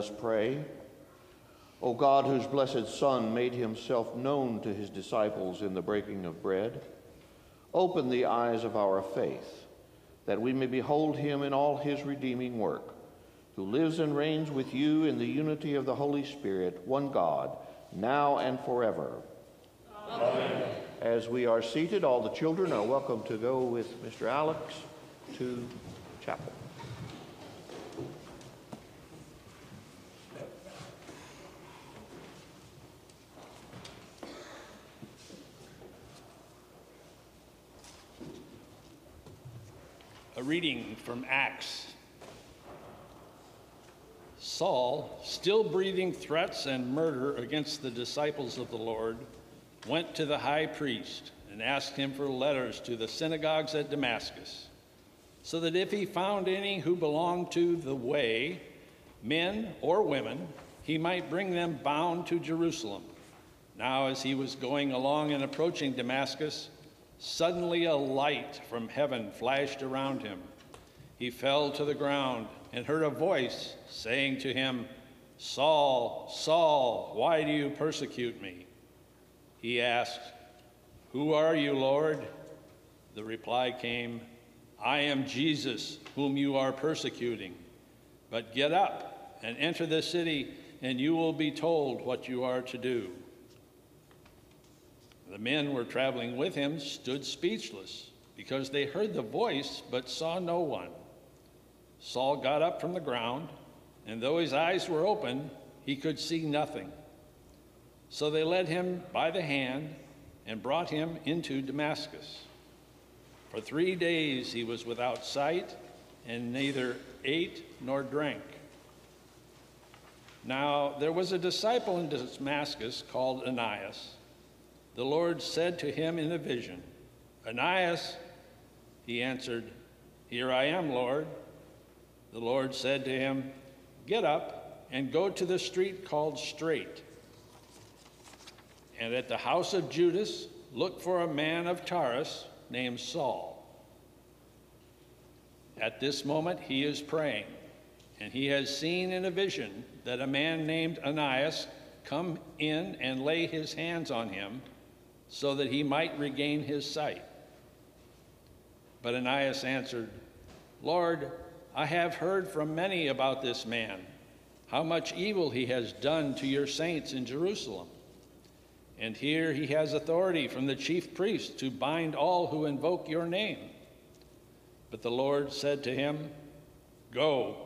Us pray. O God, whose blessed Son made himself known to his disciples in the breaking of bread, open the eyes of our faith, that we may behold him in all his redeeming work, who lives and reigns with you in the unity of the Holy Spirit, one God, now and forever. Amen. As we are seated, all the children are welcome to go with Mr. Alex to chapel. A reading from Acts. Saul, still breathing threats and murder against the disciples of the Lord, went to the high priest and asked him for letters to the synagogues at Damascus, so that if he found any who belonged to the way, men or women, he might bring them bound to Jerusalem. Now, as he was going along and approaching Damascus, Suddenly, a light from heaven flashed around him. He fell to the ground and heard a voice saying to him, Saul, Saul, why do you persecute me? He asked, Who are you, Lord? The reply came, I am Jesus, whom you are persecuting. But get up and enter the city, and you will be told what you are to do. The men who were traveling with him stood speechless because they heard the voice but saw no one. Saul got up from the ground, and though his eyes were open, he could see nothing. So they led him by the hand and brought him into Damascus. For three days he was without sight and neither ate nor drank. Now there was a disciple in Damascus called Ananias the Lord said to him in a vision, Ananias, he answered, Here I am, Lord. The Lord said to him, Get up and go to the street called Straight. And at the house of Judas, look for a man of Tarsus named Saul. At this moment, he is praying, and he has seen in a vision that a man named Ananias come in and lay his hands on him so that he might regain his sight. But Ananias answered, Lord, I have heard from many about this man, how much evil he has done to your saints in Jerusalem. And here he has authority from the chief priest to bind all who invoke your name. But the Lord said to him, Go,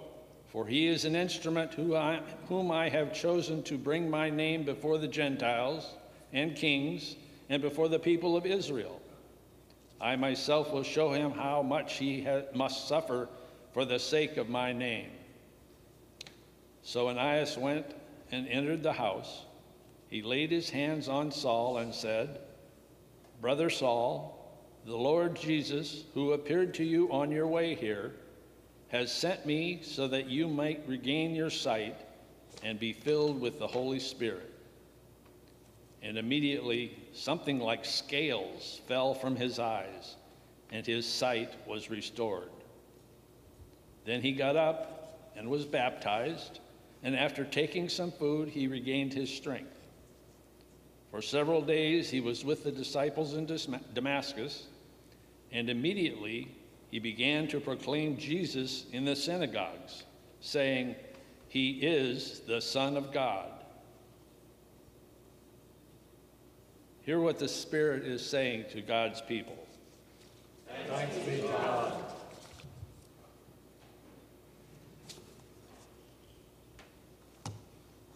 for he is an instrument who I, whom I have chosen to bring my name before the Gentiles and kings and before the people of Israel. I myself will show him how much he ha- must suffer for the sake of my name. So Ananias went and entered the house. He laid his hands on Saul and said, Brother Saul, the Lord Jesus, who appeared to you on your way here, has sent me so that you might regain your sight and be filled with the Holy Spirit. And immediately something like scales fell from his eyes, and his sight was restored. Then he got up and was baptized, and after taking some food, he regained his strength. For several days he was with the disciples in Damascus, and immediately he began to proclaim Jesus in the synagogues, saying, He is the Son of God. Hear what the Spirit is saying to God's people. Thanks be to God.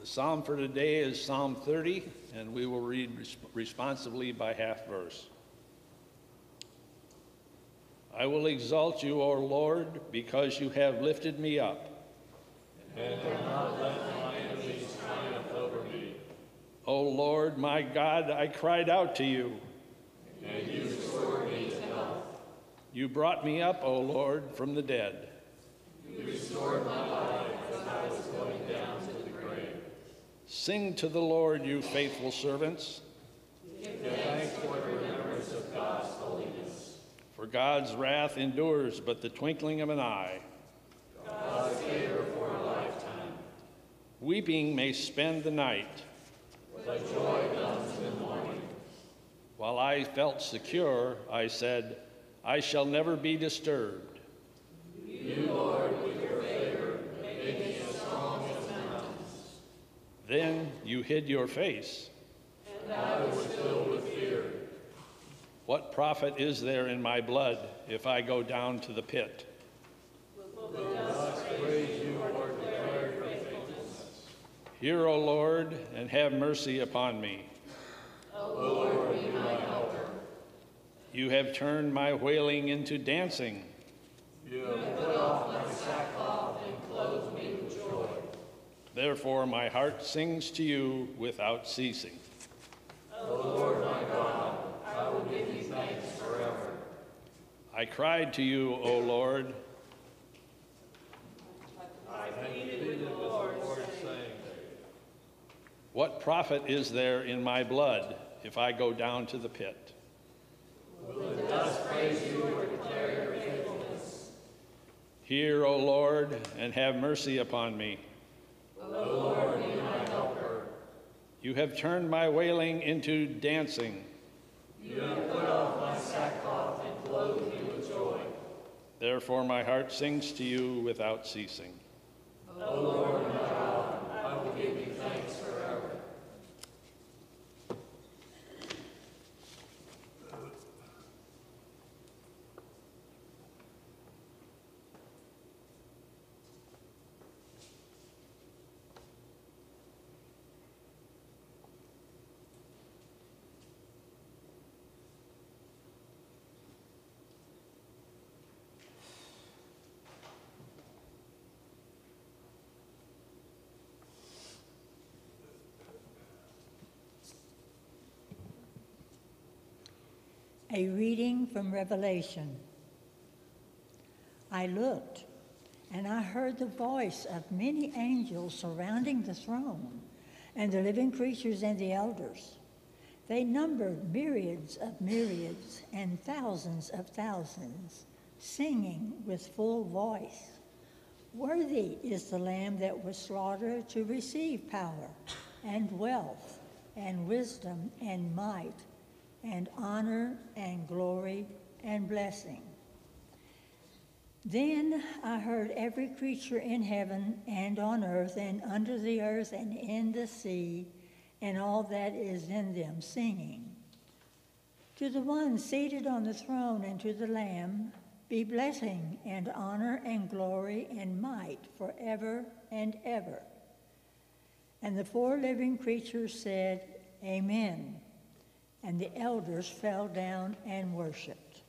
The psalm for today is Psalm 30, and we will read res- responsively by half verse. I will exalt you, O Lord, because you have lifted me up. And do not let my enemies triumph. O Lord, my God, I cried out to you. And you restored me to health. You brought me up, O Lord, from the dead. You restored my life as I was going down to the grave. Sing to the Lord, you faithful servants, Give thanks for the remembrance of God's holiness. for God's wrath endures but the twinkling of an eye. God's favor for a lifetime. Weeping may spend the night, Joy comes the morning. While I felt secure, I said, I shall never be disturbed. You, Lord, with your favor, made me as strong as mountains. Then you hid your face. And I was filled with fear. What profit is there in my blood if I go down to the pit? Thus praise you, Lord, declare your faithfulness. Hear, O Lord, and have mercy upon me. O Lord, be my helper. You have turned my wailing into dancing. You have put off my sackcloth and clothed me with joy. Therefore, my heart sings to you without ceasing. O Lord my God, I will give you thanks forever. I cried to you, O Lord. I pleaded with the Lord, saying, What profit is there in my blood if I go down to the pit? Will thus praise you or declare your faithfulness. Hear, O Lord, and have mercy upon me. O Lord, be my helper. You have turned my wailing into dancing. You have put off my sackcloth and clothed me with joy. Therefore, my heart sings to you without ceasing. O Lord A reading from Revelation. I looked, and I heard the voice of many angels surrounding the throne, and the living creatures and the elders. They numbered myriads of myriads and thousands of thousands, singing with full voice Worthy is the Lamb that was slaughtered to receive power, and wealth and wisdom and might and honor and glory and blessing. Then I heard every creature in heaven and on earth and under the earth and in the sea and all that is in them singing. To the one seated on the throne and to the Lamb be blessing and honor and glory and might forever and ever. And the four living creatures said, Amen. And the elders fell down and worshiped.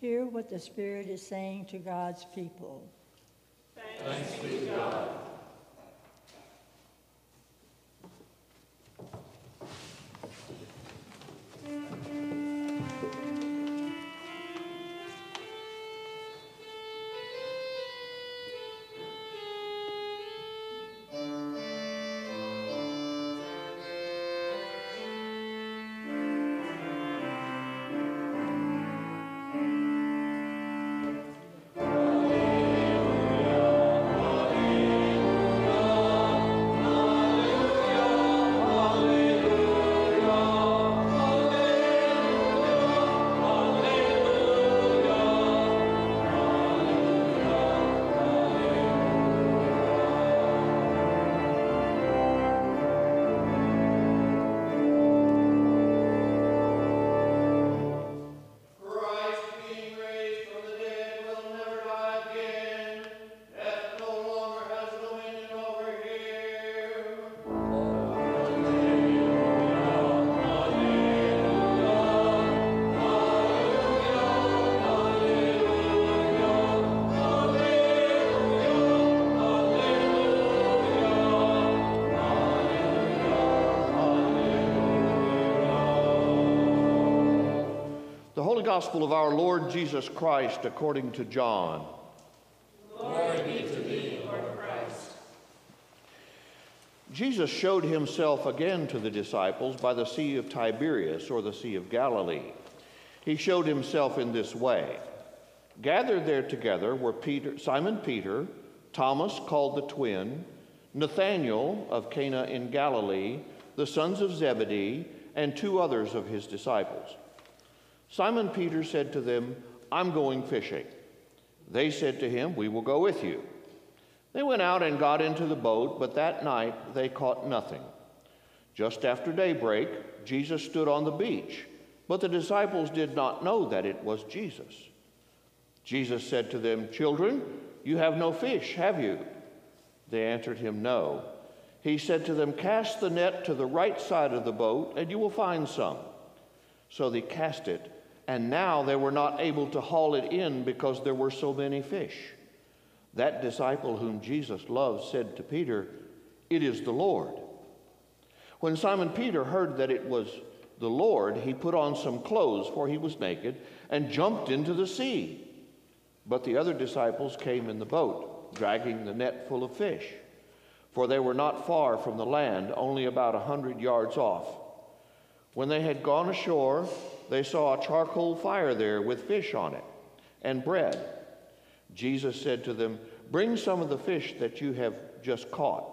Hear what the Spirit is saying to God's people. Thanks be to God. Gospel of our Lord Jesus Christ according to John. Jesus showed himself again to the disciples by the Sea of Tiberias or the Sea of Galilee. He showed himself in this way. Gathered there together were Peter, Simon Peter, Thomas called the twin, Nathanael of Cana in Galilee, the sons of Zebedee, and two others of his disciples. Simon Peter said to them, I'm going fishing. They said to him, We will go with you. They went out and got into the boat, but that night they caught nothing. Just after daybreak, Jesus stood on the beach, but the disciples did not know that it was Jesus. Jesus said to them, Children, you have no fish, have you? They answered him, No. He said to them, Cast the net to the right side of the boat, and you will find some. So they cast it, and now they were not able to haul it in because there were so many fish. That disciple whom Jesus loved said to Peter, It is the Lord. When Simon Peter heard that it was the Lord, he put on some clothes, for he was naked, and jumped into the sea. But the other disciples came in the boat, dragging the net full of fish, for they were not far from the land, only about a hundred yards off. When they had gone ashore, they saw a charcoal fire there with fish on it and bread. Jesus said to them, Bring some of the fish that you have just caught.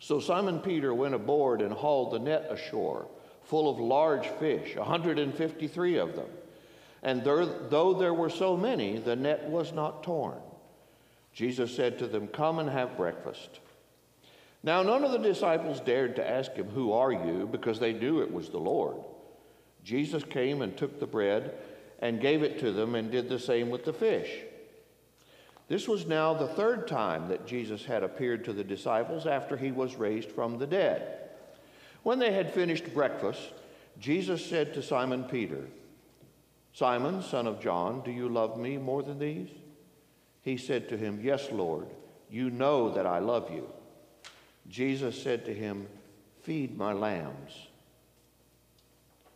So Simon Peter went aboard and hauled the net ashore, full of large fish, 153 of them. And there, though there were so many, the net was not torn. Jesus said to them, Come and have breakfast. Now, none of the disciples dared to ask him, Who are you? because they knew it was the Lord. Jesus came and took the bread and gave it to them and did the same with the fish. This was now the third time that Jesus had appeared to the disciples after he was raised from the dead. When they had finished breakfast, Jesus said to Simon Peter, Simon, son of John, do you love me more than these? He said to him, Yes, Lord, you know that I love you. Jesus said to him, Feed my lambs.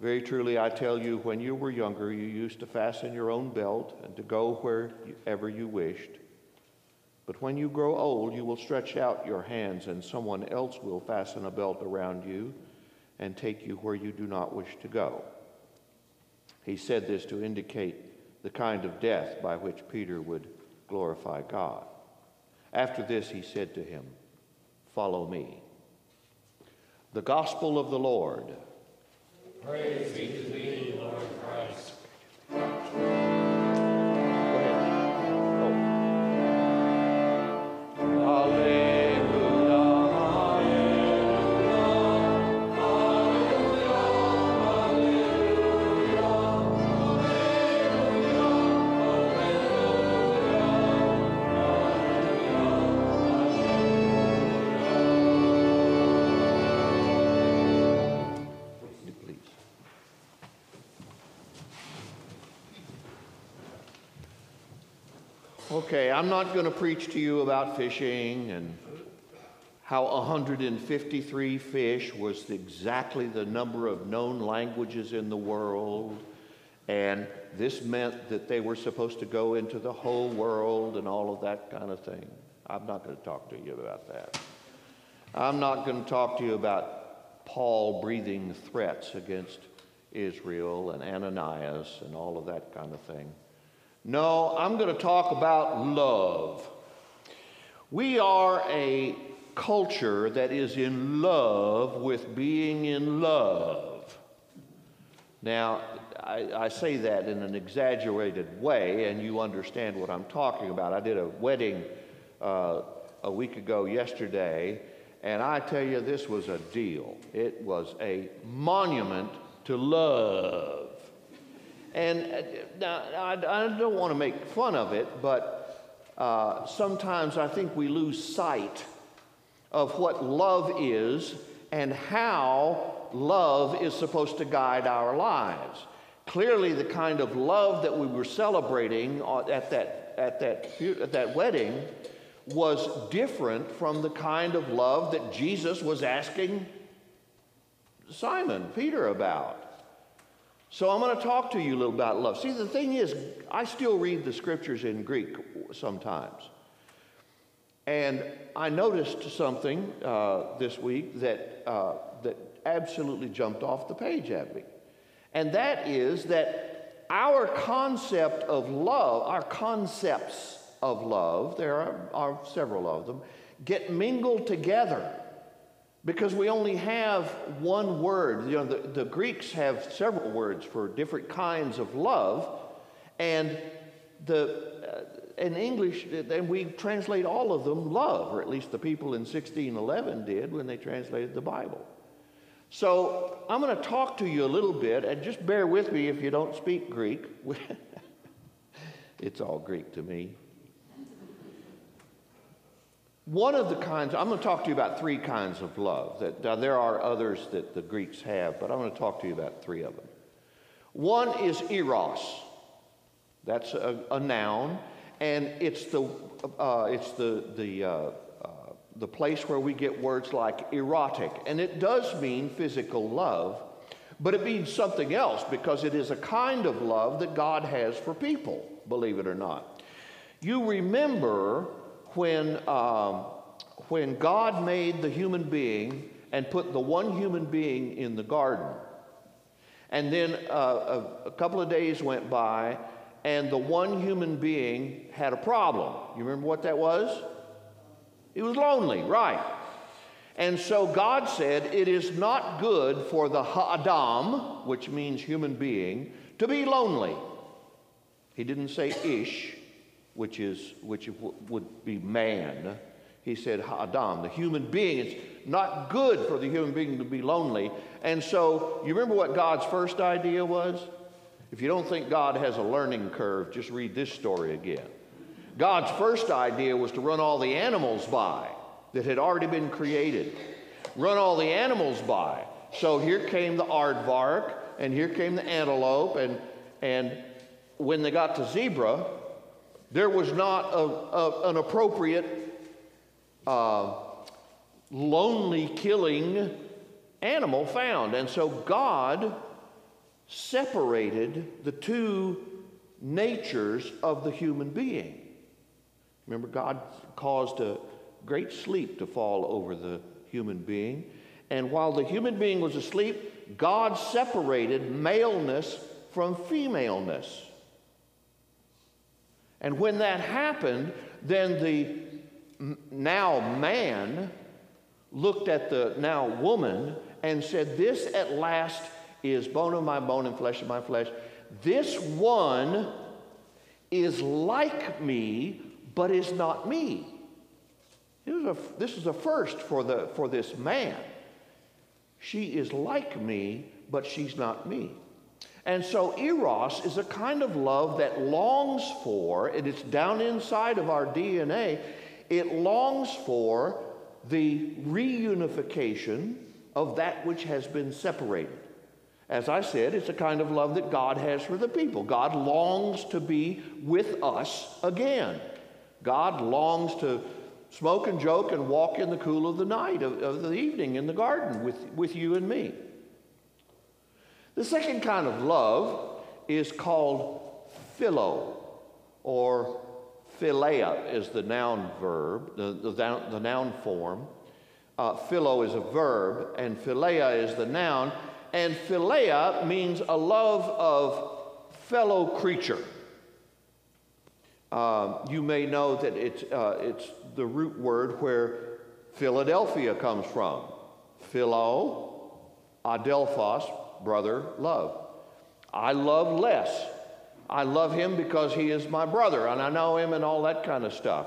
Very truly, I tell you, when you were younger, you used to fasten your own belt and to go wherever you wished. But when you grow old, you will stretch out your hands, and someone else will fasten a belt around you and take you where you do not wish to go. He said this to indicate the kind of death by which Peter would glorify God. After this, he said to him, Follow me. The Gospel of the Lord. Praise be to thee, Lord Christ. Not going to preach to you about fishing and how 153 fish was exactly the number of known languages in the world. And this meant that they were supposed to go into the whole world and all of that kind of thing. I'm not going to talk to you about that. I'm not going to talk to you about Paul breathing threats against Israel and Ananias and all of that kind of thing. No, I'm going to talk about love. We are a culture that is in love with being in love. Now, I, I, say that in an exaggerated way, and you understand what I'm talking about. I did a wedding uh, a week ago yesterday, and I tell you, this was a deal. It was a monument to love. And uh, I, don't want to make fun of it, but uh, sometimes I think we lose sight of what love is and how love is supposed to guide our lives. Clearly, the kind of love that we were celebrating at that, at that, at that wedding was different from the kind of love that Jesus was asking Simon, Peter, about. So I'm going to talk to you a little about love. See, the thing is, I still read the scriptures in Greek sometimes. And I noticed something uh, this week that, uh, that absolutely jumped off the page at me. And that is that our concept of love, our concepts of love, there are, are several of them, get mingled together because we only have one word. You know, the, the Greeks have several words for different kinds of love, and the, uh, in English, and we translate all of them love, or at least the people in 1611 did when they translated the Bible. So I'm going to talk to you a little bit, and just bear with me if you don't speak Greek. it's all Greek to me. One of the kinds, I'm going to talk to you about three kinds of love. That, now, there are others that the Greeks have, but I'm going to talk to you about three of them. One is eros. That's a, a noun, and it's the, uh, it's the, the, uh, uh, the place where we get words like erotic. And it does mean physical love, but it means something else because it is a kind of love that God has for people, believe it or not. You remember when, um, when God made the human being and put the one human being in the garden. And then uh, a, a, couple of days went by, and the one human being had a problem. You remember what that was? He was lonely, right. And so God said, It is not good for the Adam, which means human being, to be lonely. He didn't say ish which is which would be man. He said Adam, the human being. It's not good for the human being to be lonely. And so, you remember what God's first idea was? If you don't think God has a learning curve, just read this story again. God's first idea was to run all the animals by that had already been created. Run all the animals by. So here came the aardvark, and here came the antelope, and, and when they got to zebra, there was not a, a, an appropriate uh, lonely killing animal found. And so God separated the two natures of the human being. Remember, God caused a great sleep to fall over the human being. And while the human being was asleep, God separated maleness from femaleness. And when that happened, then the now man looked at the now woman and said, This at last is bone of my bone and flesh of my flesh. This one is like me, but is not me. A, this is a first for, the, for this man. She is like me, but she's not me. And so, Eros is a kind of love that longs for, and it's down inside of our DNA, it longs for the reunification of that which has been separated. As I said, it's a kind of love that God has for the people. God longs to be with us again. God longs to smoke and joke and walk in the cool of the night, of, of the evening in the garden with, with you and me. The second kind of love is called philo, or philia is the noun verb, the, the, the noun form. Uh, philo is a verb, and philia is the noun. And philia means a love of fellow creature. Uh, you may know that it's, uh, it's the root word where Philadelphia comes from. Philo, adelphos, brother, love. I love less. I love him because he is my brother and I know him and all that kind of stuff.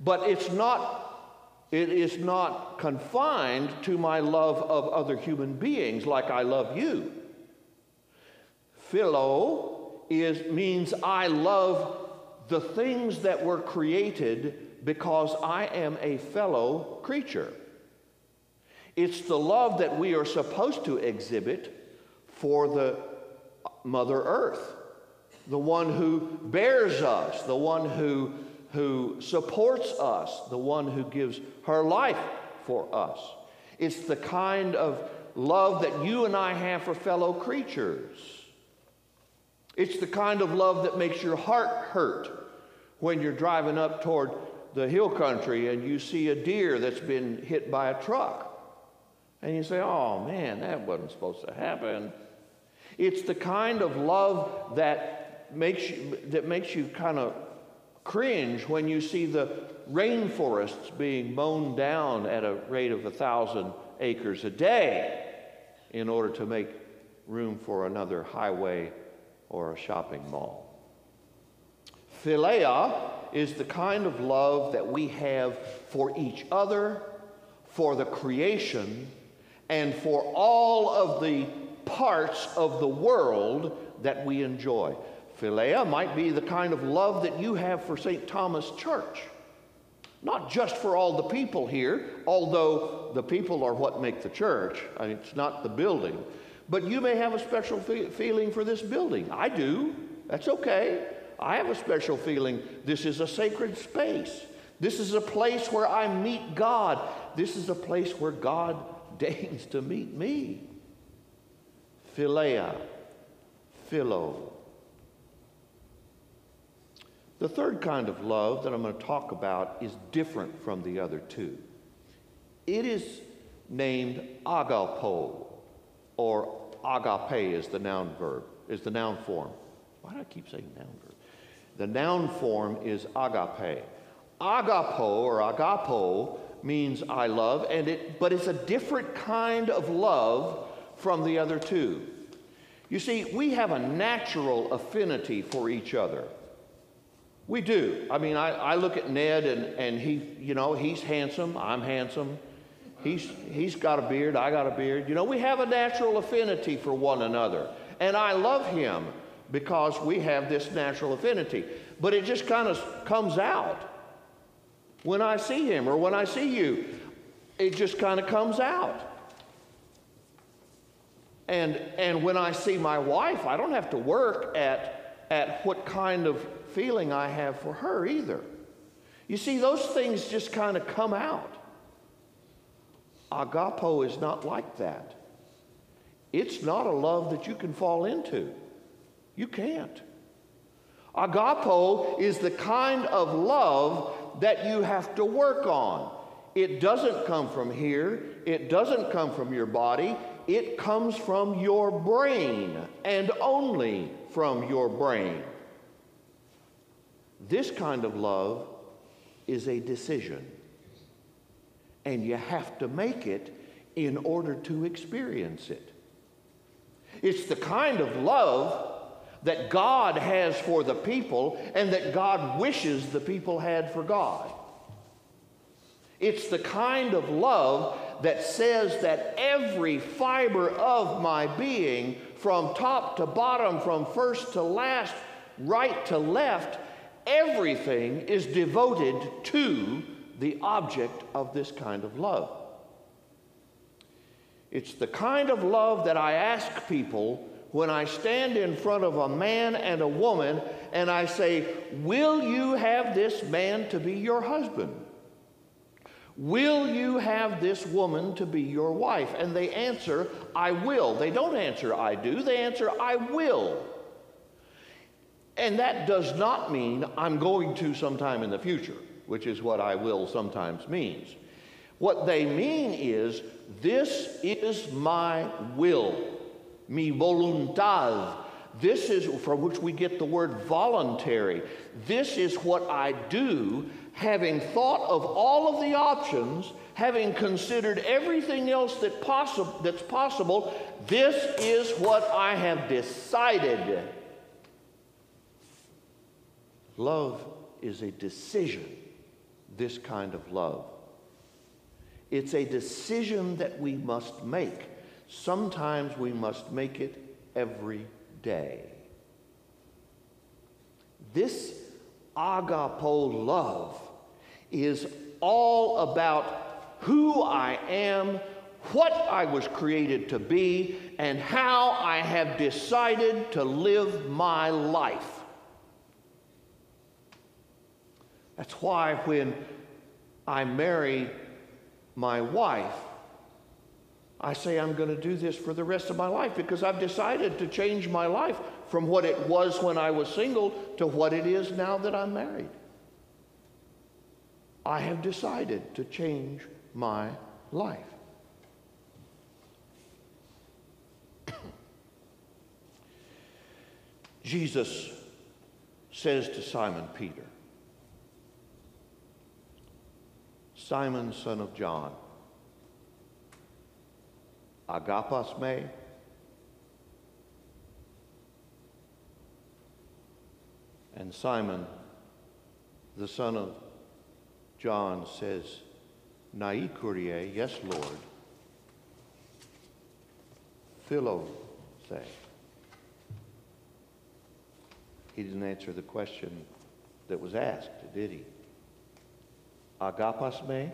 But it's not it is not confined to my love of other human beings like I love you. Philo is means I love the things that were created because I am a fellow creature. It's the love that we are supposed to exhibit for the Mother Earth, the one who bears us, the one who, who supports us, the one who gives her life for us. It's the kind of love that you and I have for fellow creatures. It's the kind of love that makes your heart hurt when you're driving up toward the hill country and you see a deer that's been hit by a truck. And you say, oh man, that wasn't supposed to happen. It's the kind of love that makes you, that makes you kind of cringe when you see the rainforests being mown down at a rate of a thousand acres a day in order to make room for another highway or a shopping mall. Philia is the kind of love that we have for each other, for the creation, and for all of the parts of the world that we enjoy. Philia might be the kind of love that you have for St. Thomas Church. Not just for all the people here, although the people are what make the church. I mean, it's not the building. But you may have a special fe- feeling for this building. I do. That's okay. I have a special feeling. This is a sacred space. This is a place where I meet God. This is a place where God deigns to meet me. Philia, philo. The third kind of love that I'm going to talk about is different from the other two. It is named agapo, or agape is the noun verb, is the noun form. Why do I keep saying noun verb? The noun form is agape. Agapo or agapo means I love, and it, but it's a different kind of love from the other two. You see, we have a natural affinity for each other. We do. I mean, I, I look at Ned and, and he, you know, he's handsome, I'm handsome. He's, he's got a beard, I got a beard. You know, we have a natural affinity for one another. And I love him because we have this natural affinity. But it just kind of comes out when I see him or when I see you. It just kind of comes out. And, and when I see my wife, I don't have to work at, at what kind of feeling I have for her either. You see, those things just kind of come out. Agapo is not like that. It's not a love that you can fall into. You can't. Agapo is the kind of love that you have to work on. It doesn't come from here, it doesn't come from your body, it comes from your brain and only from your brain. This kind of love is a decision, and you have to make it in order to experience it. It's the kind of love that God has for the people and that God wishes the people had for God. It's the kind of love that says that every fiber of my being, from top to bottom, from first to last, right to left, everything is devoted to the object of this kind of love. It's the kind of love that I ask people when I stand in front of a man and a woman and I say, Will you have this man to be your husband? Will you have this woman to be your wife? And they answer, I will. They don't answer, I do. They answer, I will. And that does not mean I'm going to sometime in the future, which is what I will sometimes means. What they mean is, this is my will mi voluntad. This is from which we get the word voluntary. This is what I do, having thought of all of the options, having considered everything else that possi- that's possible. This is what I have decided. Love is a decision, this kind of love. It's a decision that we must make. Sometimes we must make it every day. This agapo love is all about who I am, what I was created to be, and how I have decided to live my life. That's why when I marry my wife, I say I'm going to do this for the rest of my life because I've decided to change my life from what it was when I was single to what it is now that I'm married. I have decided to change my life. Jesus says to Simon Peter, Simon, son of John, Agapos me. And Simon, the son of John, says, Nai Kurie, yes, Lord. Philo say. He didn't answer the question that was asked, did he? Agapos me?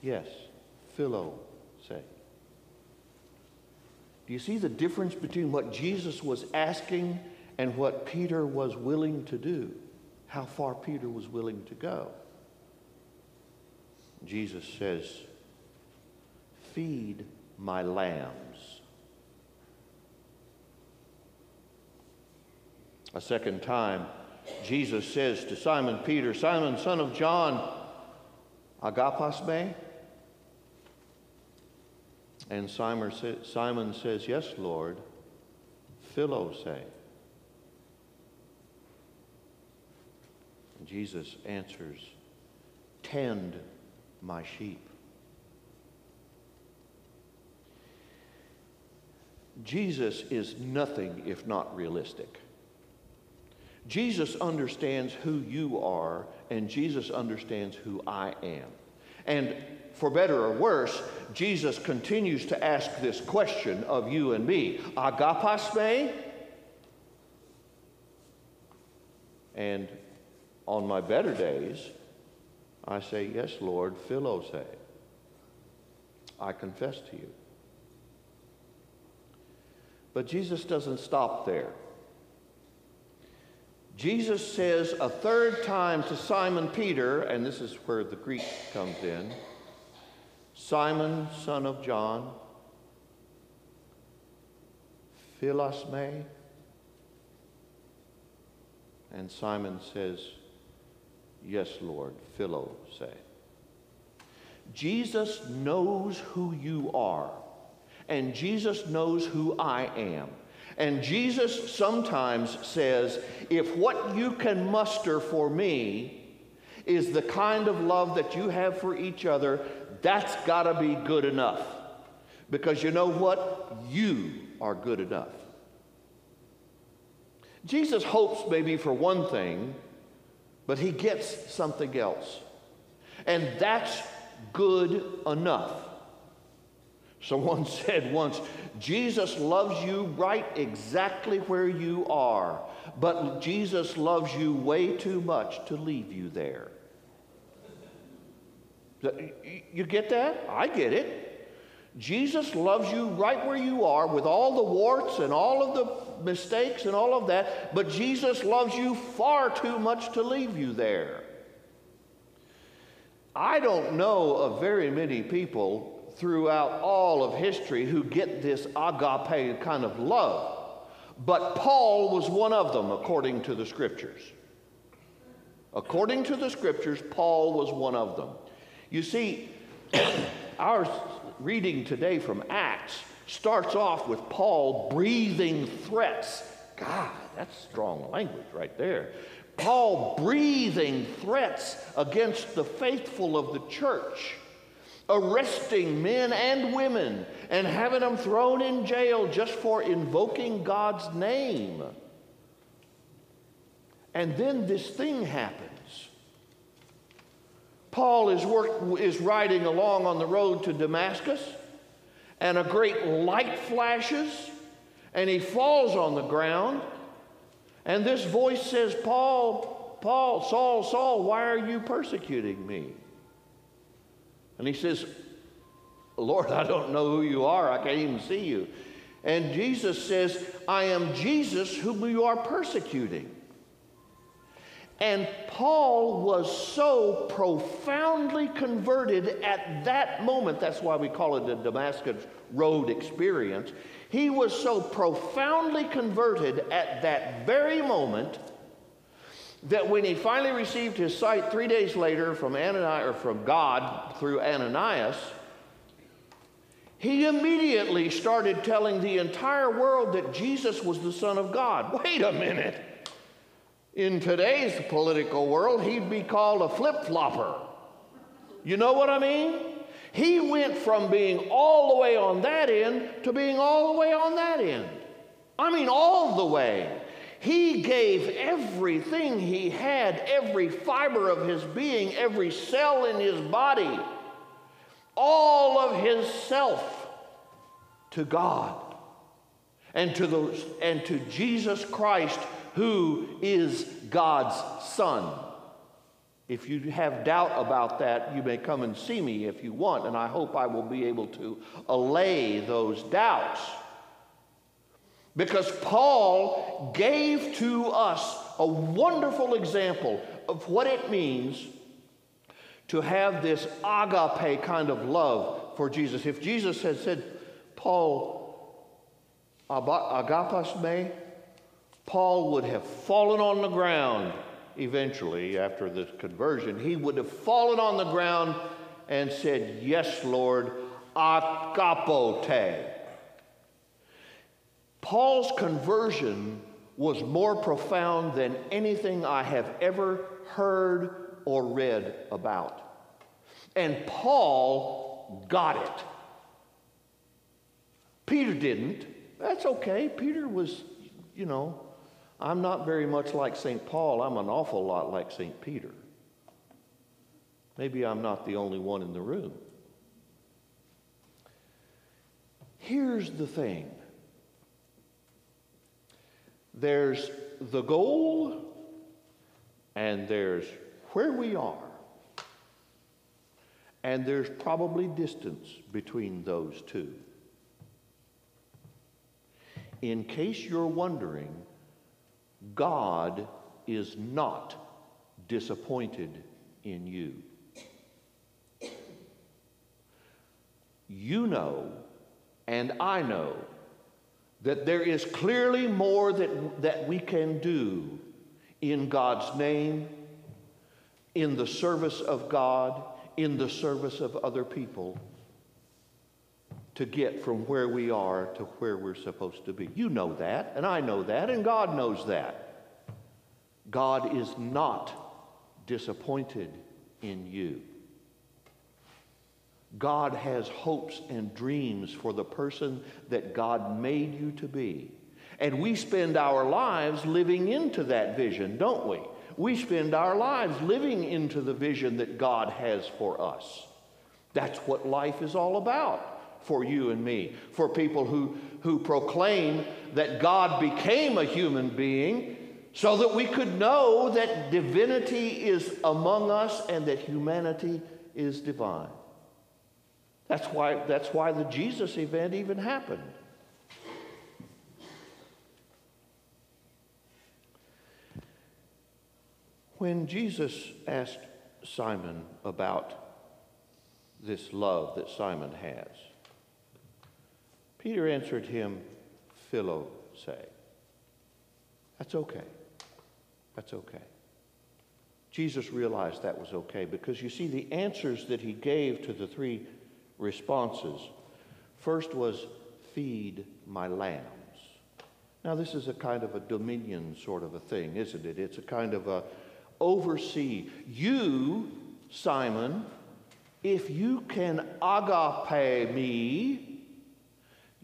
Yes. Philo. Do you see the difference between what Jesus was asking and what Peter was willing to do? How far Peter was willing to go? Jesus says, Feed my lambs. A second time, Jesus says to Simon Peter, Simon, son of John, agapos me? And Simon says, Yes, Lord. Philo say. And Jesus answers, Tend my sheep. Jesus is nothing if not realistic. Jesus understands who you are, and Jesus understands who I am. And for better or worse, Jesus continues to ask this question of you and me Agapos me? And on my better days, I say, Yes, Lord, Philo say. I confess to you. But Jesus doesn't stop there. Jesus says a third time to Simon Peter, and this is where the Greek comes in Simon, son of John, philos me. And Simon says, Yes, Lord, philo say. Jesus knows who you are, and Jesus knows who I am. And Jesus sometimes says, if what you can muster for me is the kind of love that you have for each other, that's got to be good enough. Because you know what? You are good enough. Jesus hopes maybe for one thing, but he gets something else. And that's good enough. Someone said once, Jesus loves you right exactly where you are, but Jesus loves you way too much to leave you there. You get that? I get it. Jesus loves you right where you are with all the warts and all of the mistakes and all of that, but Jesus loves you far too much to leave you there. I don't know of very many people throughout all of history who get this agape kind of love, but Paul was one of them according to the scriptures. According to the scriptures, Paul was one of them. You see, our reading today from Acts starts off with Paul breathing threats. God, that's strong language right there. Paul breathing threats against the faithful of the church, arresting men and women and having them thrown in jail just for invoking God's name. And then this thing happens. Paul is, work, is riding along on the road to Damascus, and a great light flashes, and he falls on the ground and this voice says, Paul, Paul, Saul, Saul, why are you persecuting me? And he says, Lord, I don't know who you are. I can't even see you. And Jesus says, I am Jesus whom you are persecuting. And Paul was so profoundly converted at that moment. That's why we call it the Damascus Road experience. He was so profoundly converted at that very moment that when he finally received his sight three days later from Ananias or from God through Ananias, he immediately started telling the entire world that Jesus was the Son of God. Wait a minute. In today's political world, he'd be called a flip flopper. You know what I mean? He went from being all the way on that end to being all the way on that end. I mean, all the way. He gave everything he had, every fiber of his being, every cell in his body, all of his self to God and to, the, and to Jesus Christ, who is God's Son. If you have doubt about that, you may come and see me if you want, and I hope I will be able to allay those doubts. Because Paul gave to us a wonderful example of what it means to have this agape kind of love for Jesus. If Jesus had said, Paul, agapas me, Paul would have fallen on the ground eventually, after the conversion, he would have fallen on the ground and said, Yes, Lord, agapote. Paul's conversion was more profound than anything I have ever heard or read about. And Paul got it. Peter didn't. That's okay. Peter was, you know, I'm not very much like St. Paul, I'm an awful lot like St. Peter. Maybe I'm not the only one in the room. Here's the thing there's the goal, and there's where we are, and there's probably distance between those two. In case you're wondering, God is not disappointed in you. You know, and I know, that there is clearly more that, that we can do in God's name, in the service of God, in the service of other people to get from where we are to where we're supposed to be. You know that, and I know that, and God knows that. God is not disappointed in you. God has hopes and dreams for the person that God made you to be. And we spend our lives living into that vision, don't we? We spend our lives living into the vision that God has for us. That's what life is all about for you and me, for people who, who proclaim that God became a human being so that we could know that divinity is among us and that humanity is divine. That's why, that's why the Jesus event even happened. When Jesus asked Simon about this love that Simon has, Peter answered him, Philo say. That's okay. That's okay. Jesus realized that was okay because you see, the answers that he gave to the three responses first was, Feed my lambs. Now, this is a kind of a dominion sort of a thing, isn't it? It's a kind of a oversee. You, Simon, if you can agape me,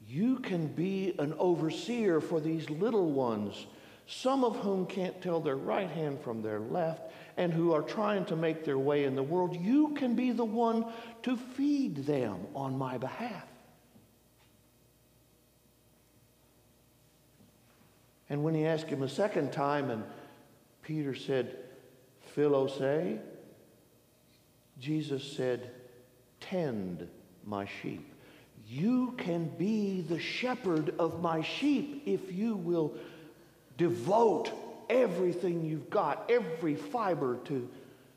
you can be an overseer for these little ones, some of whom can't tell their right hand from their left and who are trying to make their way in the world. You can be the one to feed them on my behalf. And when he asked him a second time, and Peter said, Philo say, Jesus said, Tend my sheep. You can be the shepherd of my sheep if you will devote everything you've got, every fiber to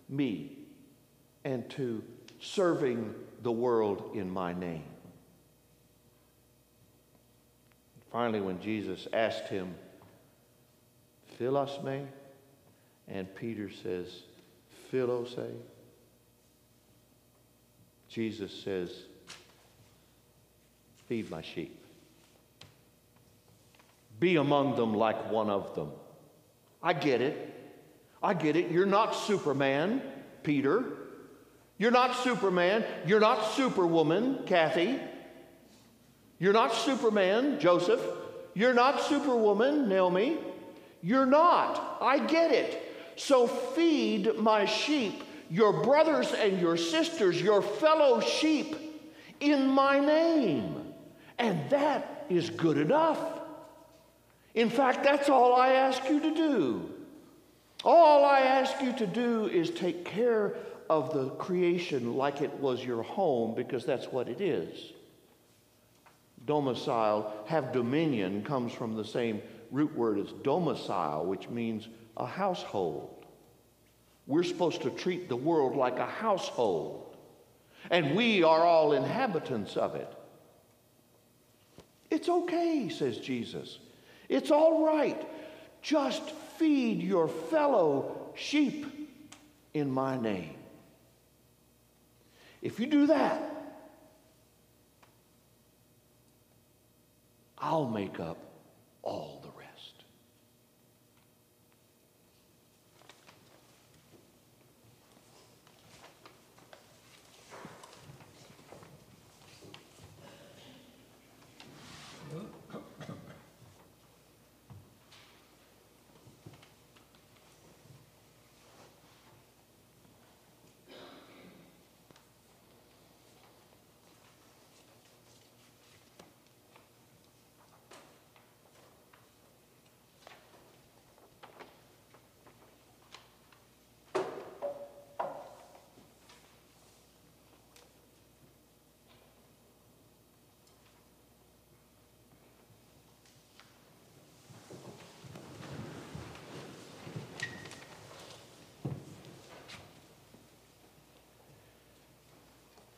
me and to serving the world in my name. Finally, when Jesus asked him, Philos me, and Peter says, Philos say, Jesus says, Feed my sheep. Be among them like one of them. I get it. I get it. You're not Superman, Peter. You're not Superman. You're not Superwoman, Kathy. You're not Superman, Joseph. You're not Superwoman, Naomi. You're not. I get it. So feed my sheep, your brothers and your sisters, your fellow sheep, in my name. And that is good enough. In fact, that's all I ask you to do. All I ask you to do is take care of the creation like it was your home, because that's what it is. Domicile, have dominion, comes from the same root word as domicile, which means a household. We're supposed to treat the world like a household, and we are all inhabitants of it. It's okay, says Jesus. It's all right. Just feed your fellow sheep in my name. If you do that, I'll make up all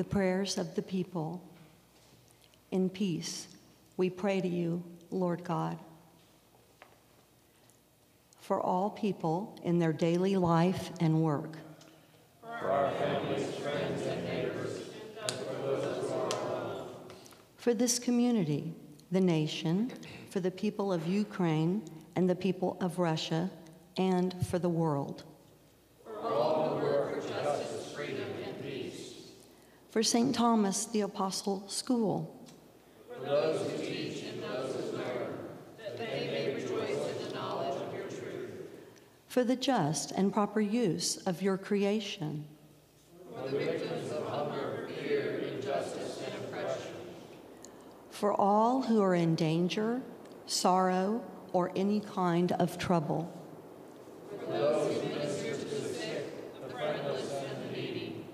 The prayers of the people. In peace, we pray to you, Lord God. For all people in their daily life and work. For our families, friends, and neighbors, and for those who are alone. For this community, the nation, for the people of Ukraine and the people of Russia, and for the world. For St. Thomas the Apostle School. For those who teach and those who learn, that they may rejoice in the knowledge of your truth. For the just and proper use of your creation. For the victims of hunger, fear, injustice, and oppression. For all who are in danger, sorrow, or any kind of trouble. For those who minister to the sick, the friendless, and the needy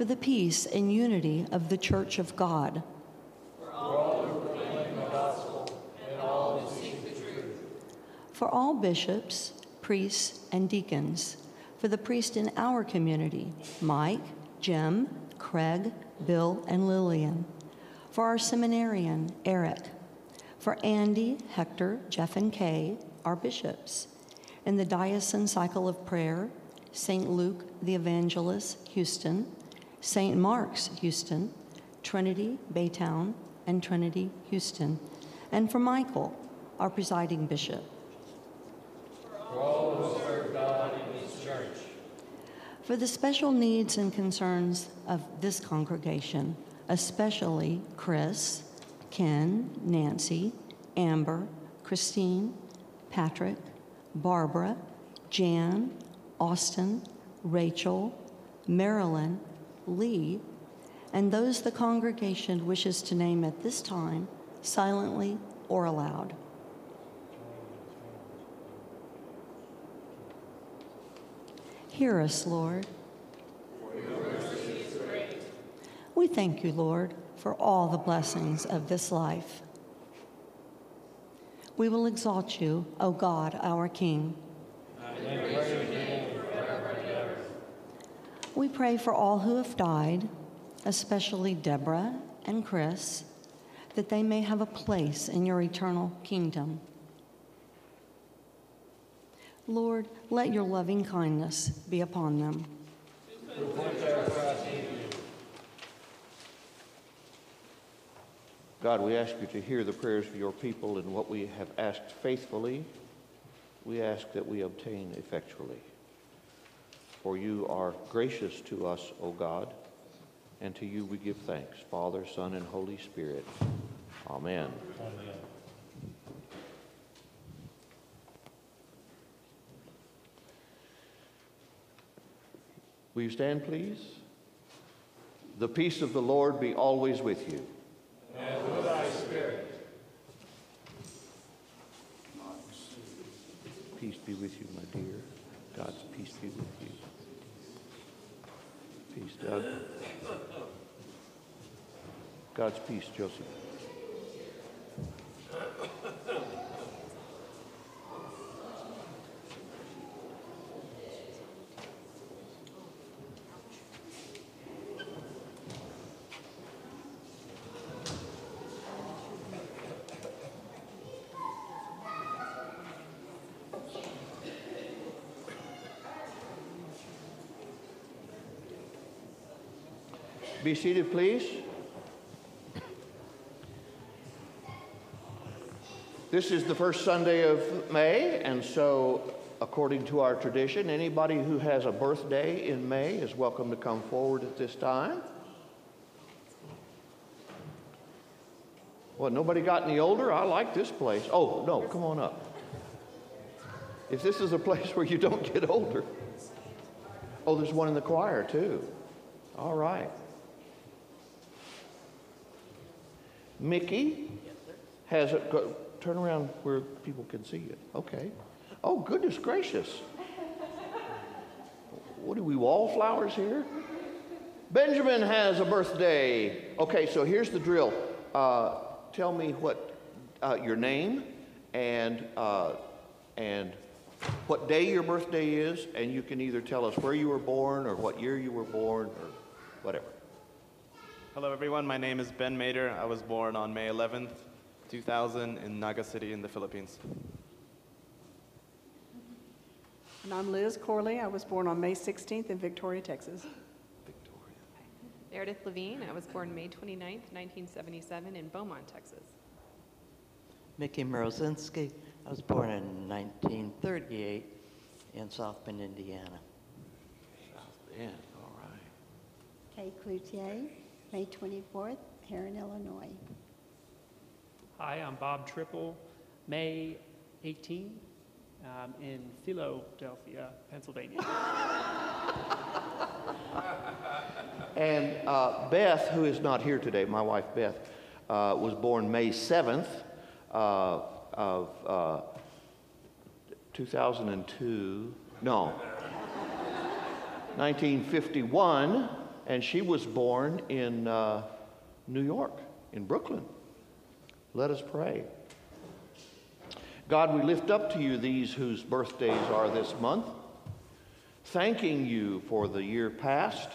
for the peace and unity of the Church of God. For all who proclaim the gospel and all who seek the truth. For all bishops, priests, and deacons. For the priest in our community, Mike, Jim, Craig, Bill, and Lillian. For our seminarian, Eric. For Andy, Hector, Jeff, and Kay, our bishops. In the Diocesan Cycle of Prayer, St. Luke the Evangelist, Houston. St. Mark's, Houston, Trinity, Baytown, and Trinity, Houston, and for Michael, our presiding bishop. For all who serve God in His church. For the special needs and concerns of this congregation, especially Chris, Ken, Nancy, Amber, Christine, Patrick, Barbara, Jan, Austin, Rachel, Marilyn, Lee, and those the congregation wishes to name at this time, silently or aloud. Hear us, Lord. We thank you, Lord, for all the blessings of this life. We will exalt you, O God, our King. We pray for all who have died, especially Deborah and Chris, that they may have a place in your eternal kingdom. Lord, let your loving kindness be upon them. God, we ask you to hear the prayers of your people and what we have asked faithfully, we ask that we obtain effectually. For you are gracious to us, O God, and to you we give thanks, Father, Son, and Holy Spirit. Amen. Amen. Will you stand, please? The peace of the Lord be always with you. And with thy spirit. Peace be with you, my dear. God's peace be with you. Peace, Doug. God's peace, Josie. Be seated, please. This is the first Sunday of May, and so, according to our tradition, anybody who has a birthday in May is welcome to come forward at this time. Well, nobody got any older? I like this place. Oh, no, come on up. If this is a place where you don't get older. Oh, there's one in the choir, too. All right. Mickey has a, go, turn around where people can see you. Okay. Oh, goodness gracious. What are we, wallflowers here? Benjamin has a birthday. Okay, so here's the drill. Uh, tell me what uh, your name and uh, and what day your birthday is, and you can either tell us where you were born or what year you were born or whatever. Hello, everyone. My name is Ben Mader. I was born on May 11th, 2000, in Naga City in the Philippines. And I'm Liz Corley. I was born on May 16th in Victoria, Texas. Victoria. Meredith Levine. I was born May 29th, 1977, in Beaumont, Texas. Mickey Mrozinski. I was born in 1938 in South Bend, Indiana. South Bend. All right. Kay Cloutier, May 24th, Herrin, Illinois. Hi, I'm Bob Triple, May 18, um, in Philadelphia, Pennsylvania. And uh, Beth, who is not here today, my wife Beth, uh, was born May 7th uh, of uh, 2002. No, 1951, and she was born in uh, New York, in Brooklyn. Let us pray. God, we lift up to you these whose birthdays are this month, thanking you for the year past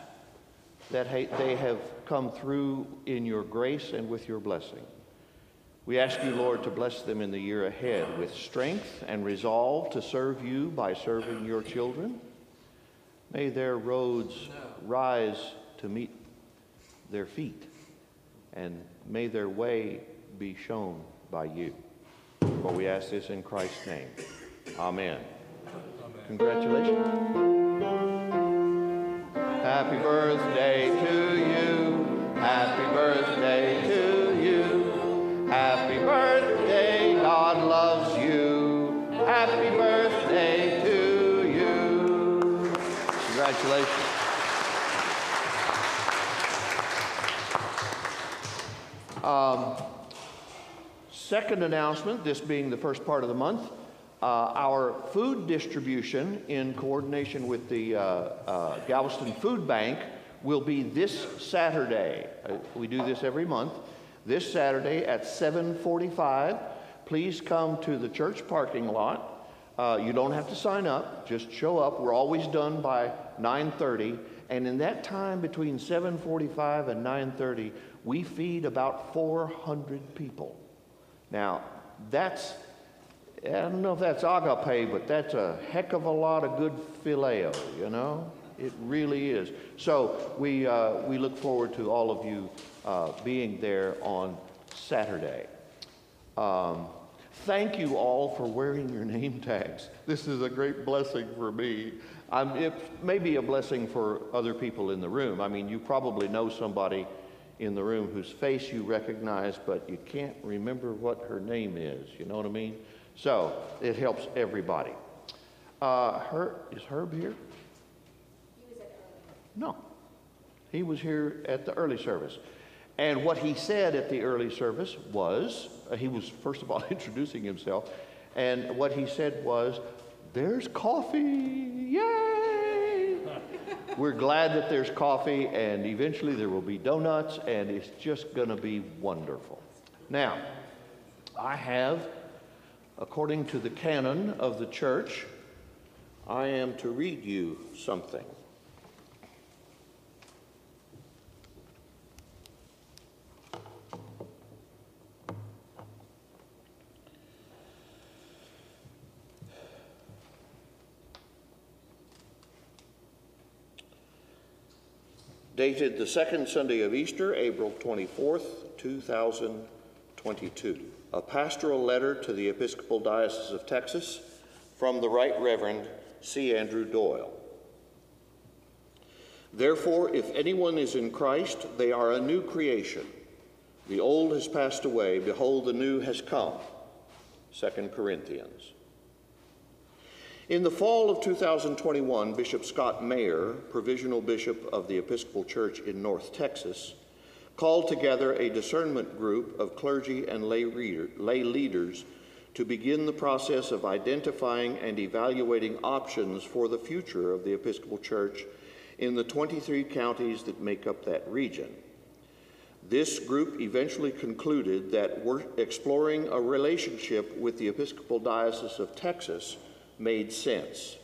that ha- they have come through in your grace and with your blessing. We ask you, Lord, to bless them in the year ahead with strength and resolve to serve you by serving your children. May their roads rise to meet their feet, and may their way be shown by you. For we ask this in Christ's name. Amen. Congratulations. Happy birthday to you. Happy Um, second announcement, this being the first part of the month, uh, our food distribution in coordination with the uh, uh, Galveston Food Bank will be this Saturday. Uh, we do this every month. This Saturday at 7:45. Please come to the church parking lot. Uh, you don't have to sign up; just show up. We're always done by 9:30, and in that time between 7:45 and 9:30, we feed about 400 people. Now, that's I don't know if that's agape, but that's a heck of a lot of good phileo, you know? It really is. So we, uh, we look forward to all of you uh, being there on Saturday. Um, thank you all for wearing your name tags. This is a great blessing for me. I'm, it may be a blessing for other people in the room. I mean, you probably know somebody in the room whose face you recognize, but you can't remember what her name is. You know what I mean? So it helps everybody. Uh, Her, is Herb here? No. He was here at the early service. And what he said at the early service was uh, he was, first of all, introducing himself. And what he said was, there's coffee. Yay! We're glad that there's coffee, and eventually there will be donuts, and it's just going to be wonderful. Now, I have, according to the canon of the church, I am to read you something. Dated the second Sunday of Easter, April 24th, 2022. A pastoral letter to the Episcopal Diocese of Texas from the Right Reverend C. Andrew Doyle. Therefore, if anyone is in Christ, they are a new creation. The old has passed away, behold, the new has come. 2 Corinthians. In the fall of 2021, Bishop Scott Mayer, Provisional Bishop of the Episcopal Church in North Texas, called together a discernment group of clergy and lay, reader, lay leaders to begin the process of identifying and evaluating options for the future of the Episcopal Church in the 23 counties that make up that region. This group eventually concluded that exploring a relationship with the Episcopal Diocese of Texas made sense.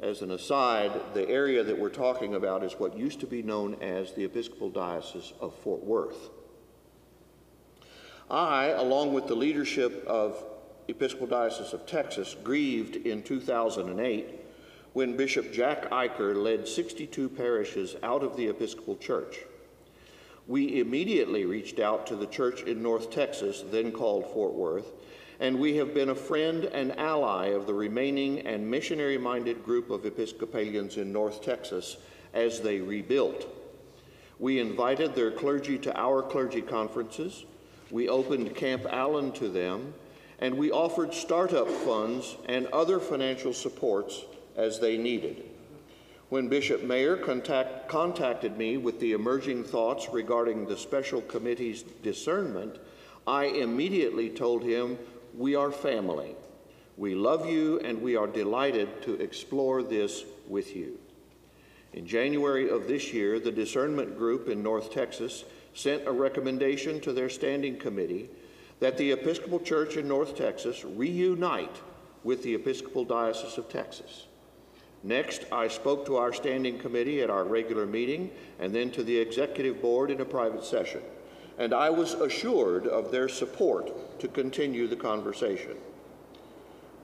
As an aside, the area that we're talking about is what used to be known as the Episcopal Diocese of Fort Worth. I, along with the leadership of Episcopal Diocese of Texas, grieved in 2008 when Bishop Jack Iker led 62 parishes out of the Episcopal Church. We immediately reached out to the church in North Texas, then called Fort Worth, and we have been a friend and ally of the remaining and missionary minded group of Episcopalians in North Texas as they rebuilt. We invited their clergy to our clergy conferences, we opened Camp Allen to them, and we offered startup funds and other financial supports as they needed. When Bishop Mayer contact, contacted me with the emerging thoughts regarding the special committee's discernment, I immediately told him we are family. We love you and we are delighted to explore this with you. In January of this year, the Discernment Group in North Texas sent a recommendation to their standing committee that the Episcopal Church in North Texas reunite with the Episcopal Diocese of Texas. Next, I spoke to our standing committee at our regular meeting and then to the executive board in a private session and I was assured of their support to continue the conversation.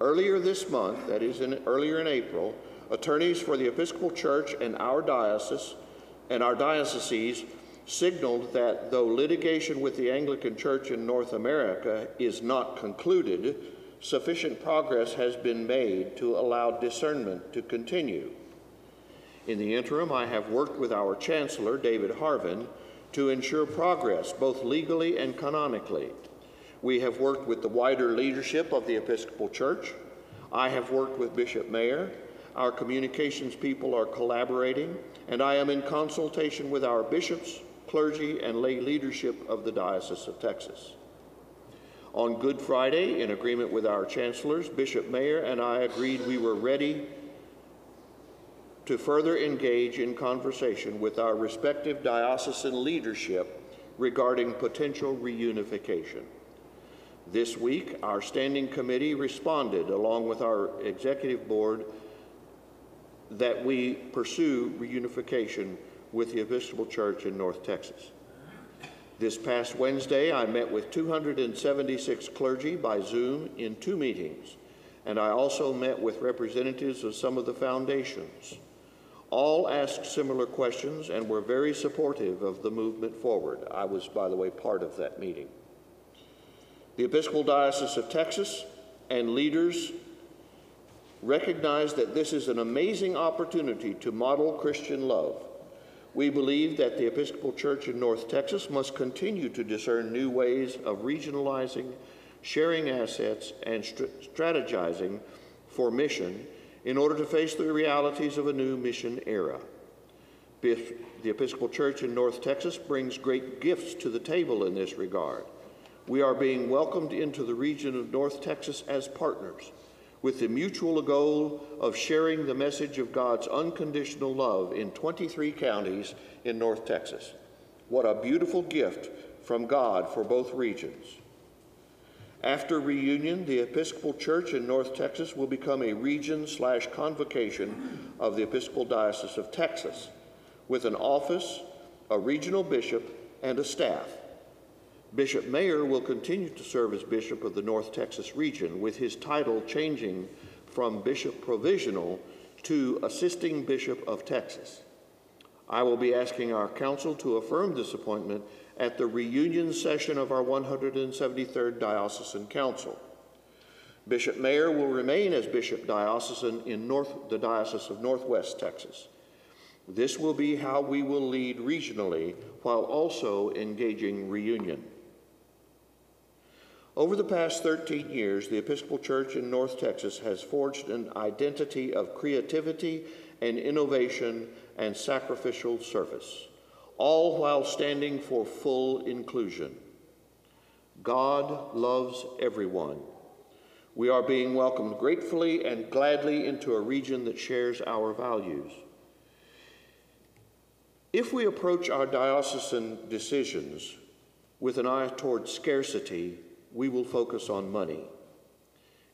Earlier this month, that is in, earlier in April, attorneys for the Episcopal Church and our diocese and our dioceses signaled that though litigation with the Anglican Church in North America is not concluded, sufficient progress has been made to allow discernment to continue. In the interim, I have worked with our Chancellor, David Harvin, to ensure progress, both legally and canonically. We have worked with the wider leadership of the Episcopal Church. I have worked with Bishop Mayer. Our communications people are collaborating, and I am in consultation with our bishops, clergy, and lay leadership of the Diocese of Texas. On Good Friday, in agreement with our chancellors, Bishop Mayer and I agreed we were ready to further engage in conversation with our respective diocesan leadership regarding potential reunification. This week, our standing committee responded, along with our executive board, that we pursue reunification with the Episcopal Church in North Texas. This past Wednesday, I met with 276 clergy by Zoom in two meetings, and I also met with representatives of some of the foundations. All asked similar questions and were very supportive of the movement forward. I was, by the way, part of that meeting. The Episcopal Diocese of Texas and leaders recognize that this is an amazing opportunity to model Christian love. We believe that the Episcopal Church in North Texas must continue to discern new ways of regionalizing, sharing assets, and strategizing for mission in order to face the realities of a new mission era. The Episcopal Church in North Texas brings great gifts to the table in this regard. We are being welcomed into the region of North Texas as partners. with the mutual goal of sharing the message of God's unconditional love in 23 counties in North Texas. What a beautiful gift from God for both regions. After reunion, the Episcopal Church in North Texas will become a region slash convocation of the Episcopal Diocese of Texas, with an office, a regional bishop, and a staff. Bishop Mayer will continue to serve as Bishop of the North Texas region, with his title changing from Bishop Provisional to Assisting Bishop of Texas. I will be asking our council to affirm this appointment at the reunion session of our 173rd Diocesan Council. Bishop Mayer will remain as Bishop Diocesan in North, the Diocese of Northwest Texas. This will be how we will lead regionally while also engaging reunion. Over the past 13 years, the Episcopal Church in North Texas has forged an identity of creativity and innovation and sacrificial service, all while standing for full inclusion. God loves everyone. We are being welcomed gratefully and gladly into a region that shares our values. If we approach our diocesan decisions with an eye toward scarcity, we will focus on money.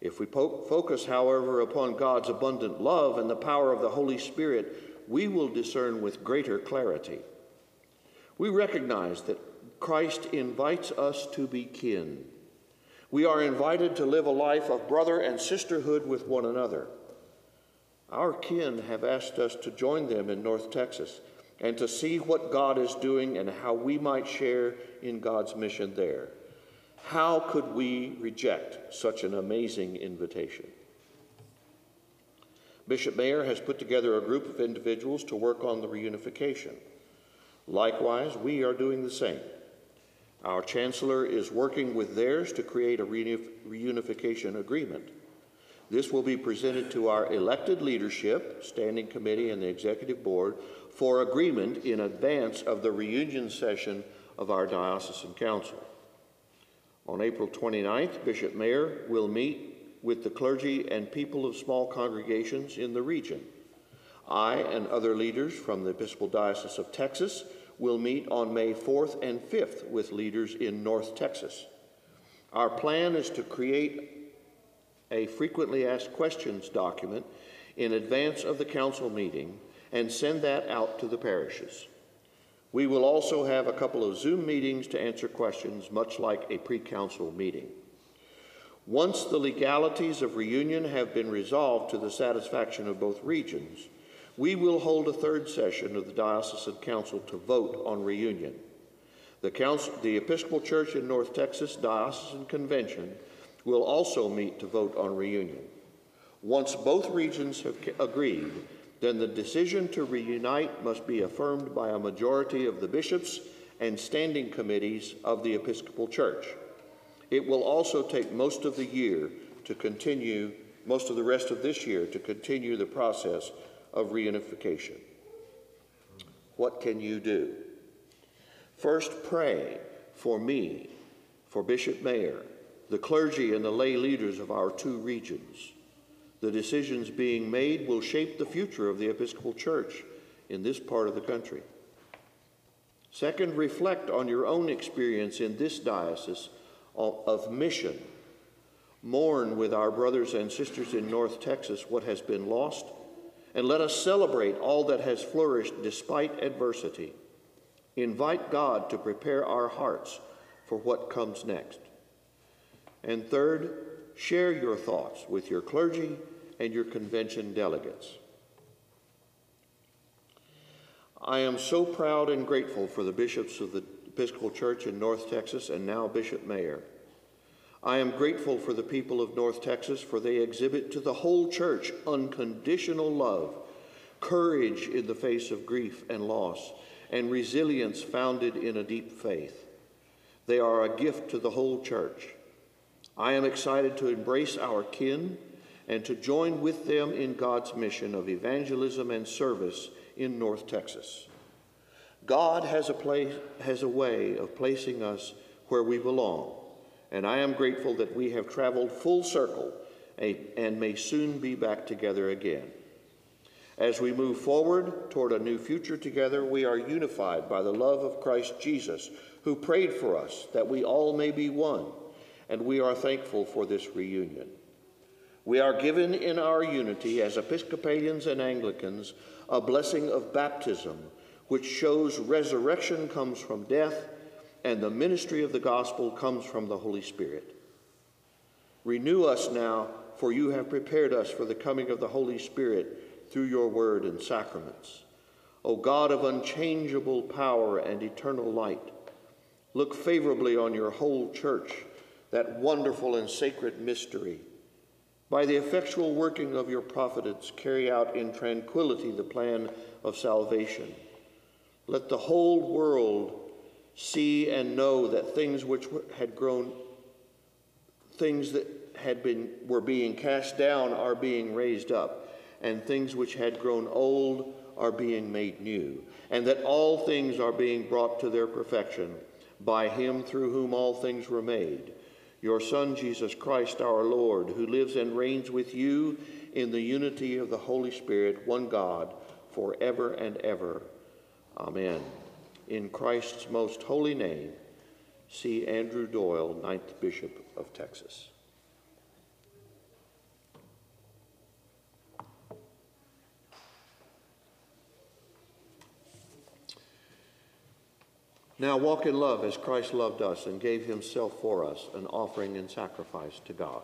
If we focus, however, upon God's abundant love and the power of the Holy Spirit, we will discern with greater clarity. We recognize that Christ invites us to be kin. We are invited to live a life of brother and sisterhood with one another. Our kin have asked us to join them in North Texas and to see what God is doing and how we might share in God's mission there. How could we reject such an amazing invitation? Bishop Mayer has put together a group of individuals to work on the reunification. Likewise, we are doing the same. Our chancellor is working with theirs to create a reunification agreement. This will be presented to our elected leadership, standing committee, and the executive board for agreement in advance of the reunion session of our diocesan council. On April 29th, Bishop Mayer will meet with the clergy and people of small congregations in the region. I and other leaders from the Episcopal Diocese of Texas will meet on May 4th and 5th with leaders in North Texas. Our plan is to create a frequently asked questions document in advance of the council meeting and send that out to the parishes. We will also have a couple of Zoom meetings to answer questions, much like a pre council meeting. Once the legalities of reunion have been resolved to the satisfaction of both regions, we will hold a third session of the Diocesan Council to vote on reunion. The, council, the Episcopal Church in North Texas Diocesan Convention will also meet to vote on reunion. Once both regions have agreed, then the decision to reunite must be affirmed by a majority of the bishops and standing committees of the Episcopal Church. It will also take most of the year to continue, most of the rest of this year to continue the process of reunification. What can you do? First, pray for me, for Bishop Mayer, the clergy, and the lay leaders of our two regions. The decisions being made will shape the future of the Episcopal Church in this part of the country. Second, reflect on your own experience in this diocese of mission. Mourn with our brothers and sisters in North Texas what has been lost, and let us celebrate all that has flourished despite adversity. Invite God to prepare our hearts for what comes next. And third, share your thoughts with your clergy and your convention delegates. I am so proud and grateful for the bishops of the Episcopal Church in North Texas and now Bishop Mayer. I am grateful for the people of North Texas, for they exhibit to the whole church unconditional love, courage in the face of grief and loss, and resilience founded in a deep faith. They are a gift to the whole church. I am excited to embrace our kin and to join with them in God's mission of evangelism and service in North Texas. God has a, place, has a way of placing us where we belong, and I am grateful that we have traveled full circle eh, and may soon be back together again. As we move forward toward a new future together, we are unified by the love of Christ Jesus, who prayed for us that we all may be one, and we are thankful for this reunion. We are given in our unity as Episcopalians and Anglicans a blessing of baptism, which shows resurrection comes from death and the ministry of the gospel comes from the Holy Spirit. Renew us now, for you have prepared us for the coming of the Holy Spirit through your word and sacraments. O God of unchangeable power and eternal light, look favorably on your whole church, that wonderful and sacred mystery. By the effectual working of your providence, carry out in tranquility the plan of salvation. Let the whole world see and know that things which had grown, things that had been, were being cast down are being raised up and things which had grown old are being made new, and that all things are being brought to their perfection by him through whom all things were made, your Son, Jesus Christ our Lord, who lives and reigns with you in the unity of the Holy Spirit, one God, forever and ever. Amen. In Christ's most holy name, see Andrew Doyle, Ninth Bishop of Texas. Now walk in love as Christ loved us and gave himself for us, an offering and sacrifice to God.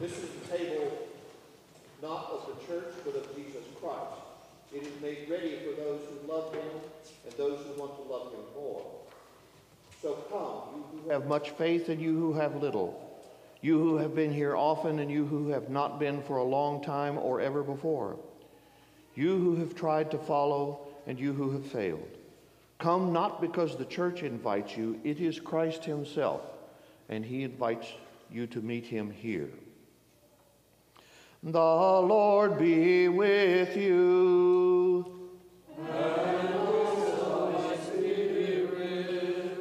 This is the table not of the church, but of Jesus Christ. It is made ready for those who love him and those who want to love him more. So come, you who have much faith and you who have little, you who have been here often and you who have not been for a long time or ever before, you who have tried to follow and you who have failed. Come not because the church invites you, it is Christ himself, and he invites you to meet him here. The Lord be with you.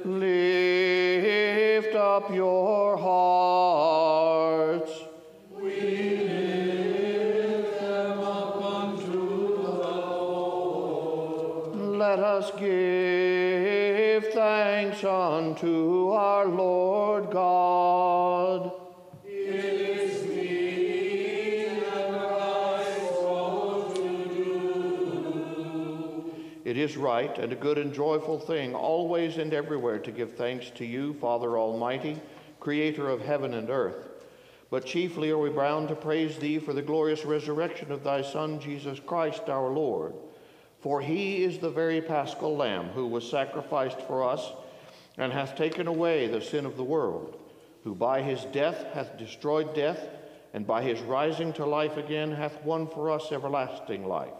Lift up your hearts. Right and a good and joyful thing always and everywhere to give thanks to you, Father Almighty, creator of heaven and earth. But chiefly are we bound to praise thee for the glorious resurrection of thy Son, Jesus Christ our Lord. For he is the very paschal lamb who was sacrificed for us and hath taken away the sin of the world, who by his death hath destroyed death, and by his rising to life again hath won for us everlasting life.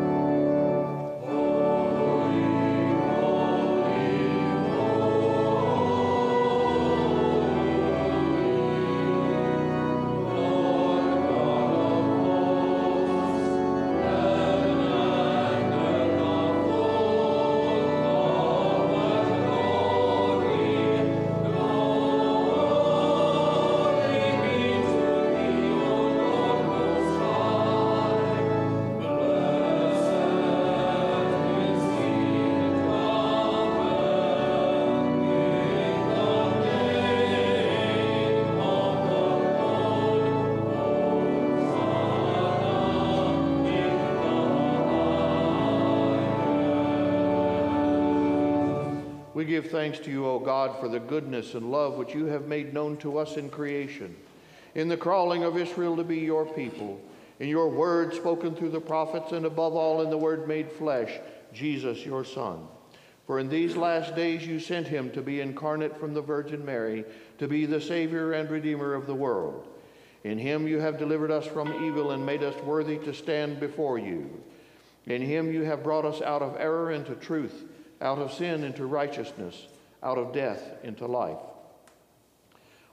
Thanks to you, O God, for the goodness and love which you have made known to us in creation, in the calling of Israel to be your people, in your word spoken through the prophets, and above all in the word made flesh, Jesus your Son. For in these last days you sent him to be incarnate from the Virgin Mary, to be the Savior and Redeemer of the world. In him you have delivered us from evil and made us worthy to stand before you. In him you have brought us out of error into truth out of sin into righteousness, out of death into life.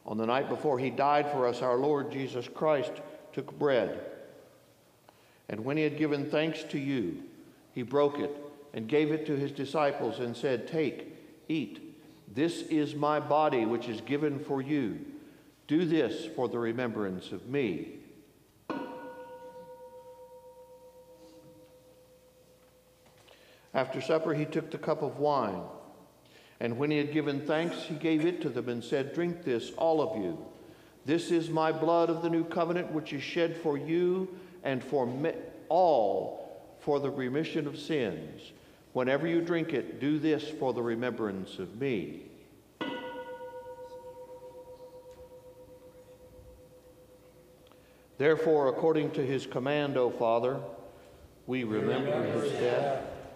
On the night before he died for us, our Lord Jesus Christ took bread. And when he had given thanks to you, he broke it and gave it to his disciples and said, Take, eat. This is my body, which is given for you. Do this for the remembrance of me. After supper, he took the cup of wine. And when he had given thanks, he gave it to them and said, Drink this, all of you. This is my blood of the new covenant, which is shed for you and for me- all for the remission of sins. Whenever you drink it, do this for the remembrance of me. Therefore, according to his command, O Father, we remember his death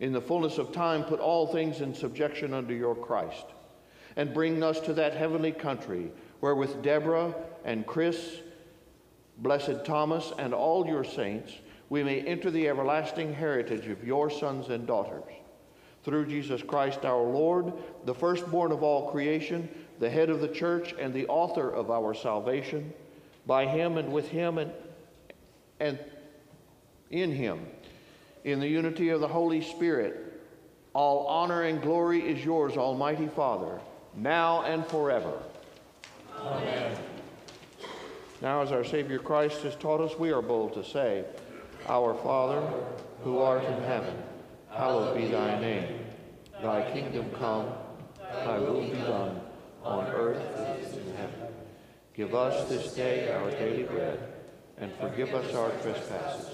in the fullness of time, put all things in subjection under your Christ, and bring us to that heavenly country where with Deborah and Chris, blessed Thomas, and all your saints, we may enter the everlasting heritage of your sons and daughters. Through Jesus Christ our Lord, the firstborn of all creation, the head of the church, and the author of our salvation, by him and with him and, and in him in the unity of the Holy Spirit, all honor and glory is yours, Almighty Father, now and forever. Amen. Now, as our Savior Christ has taught us, we are bold to say, Our Father, who art in heaven, hallowed be thy name. Thy kingdom come, thy will be done, on earth as in heaven. Give us this day our daily bread, and forgive us our trespasses,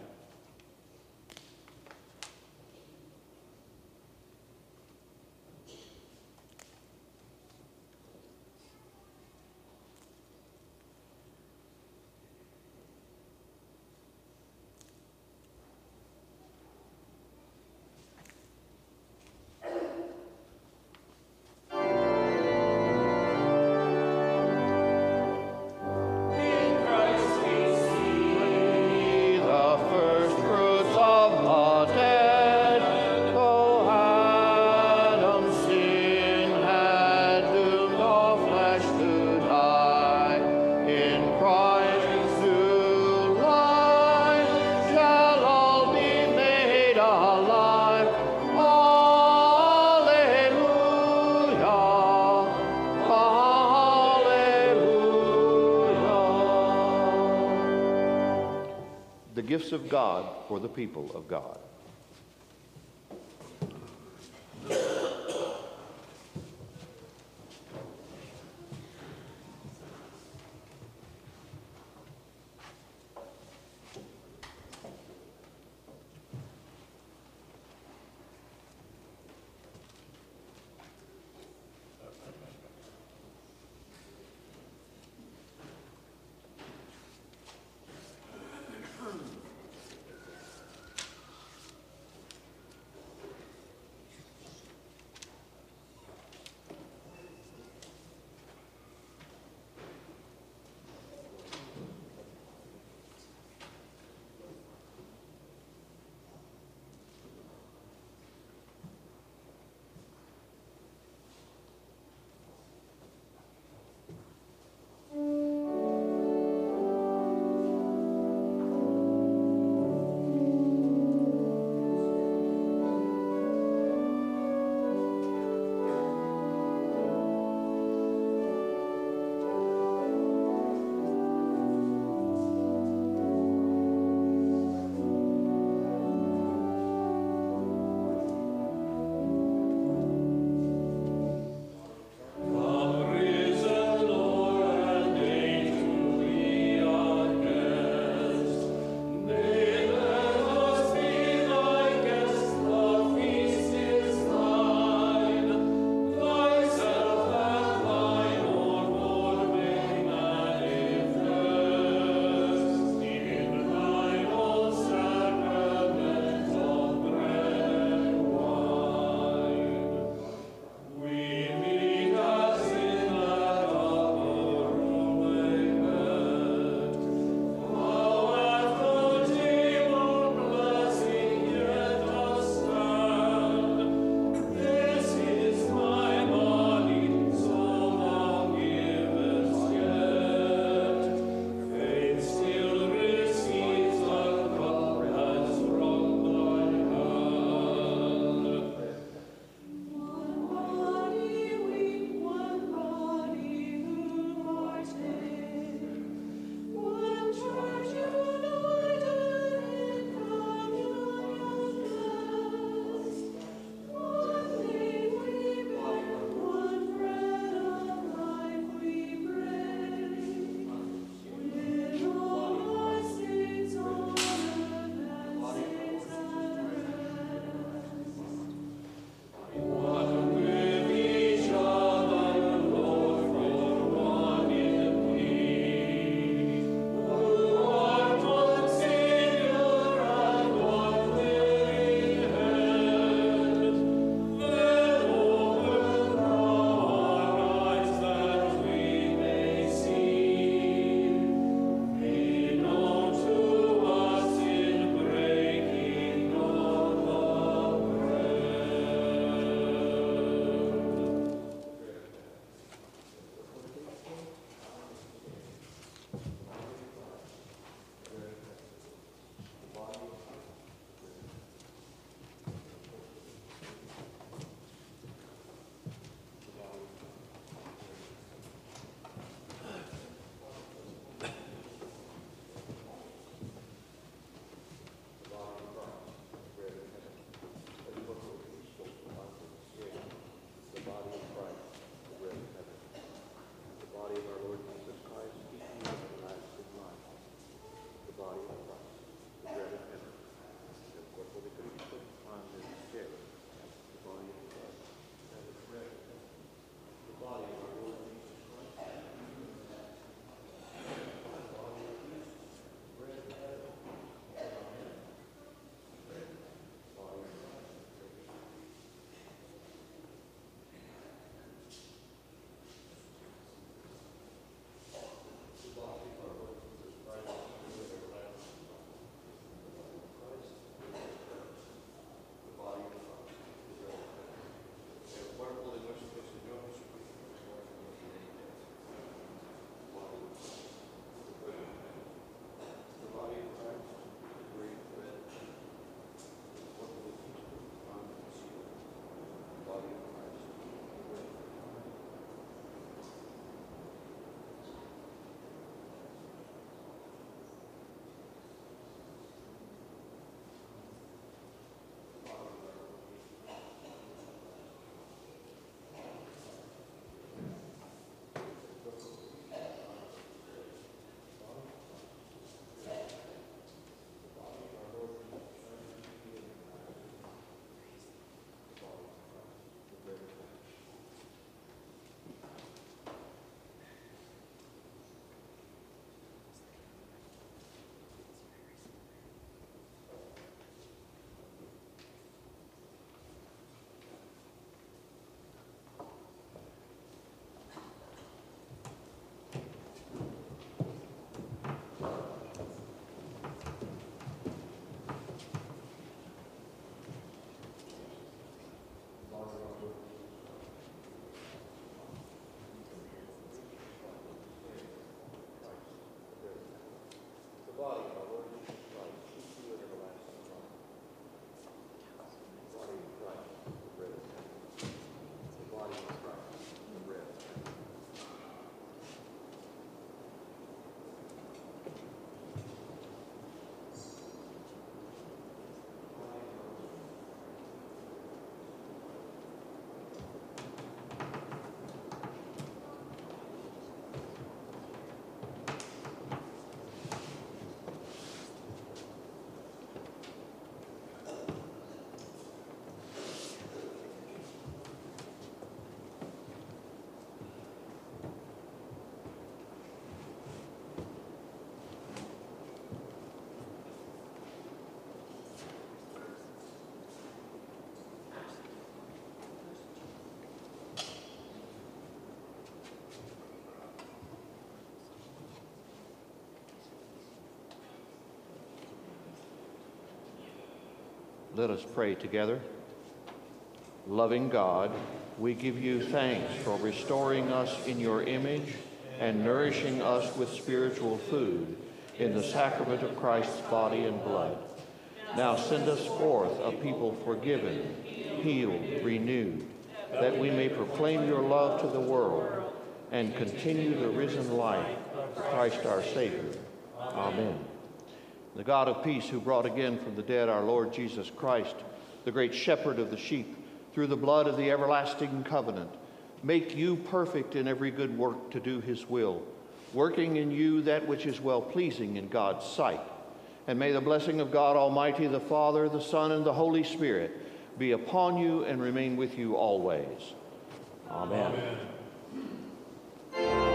Of God for the people of God. Let us pray together. Loving God, we give you thanks for restoring us in your image and nourishing us with spiritual food in the sacrament of Christ's body and blood. Now send us forth a people forgiven, healed, renewed, that we may proclaim your love to the world and continue the risen life of Christ our Savior. Amen. The God of peace, who brought again from the dead our Lord Jesus Christ, the great shepherd of the sheep, through the blood of the everlasting covenant, make you perfect in every good work to do his will, working in you that which is well pleasing in God's sight. And may the blessing of God Almighty, the Father, the Son, and the Holy Spirit be upon you and remain with you always. Amen. Amen.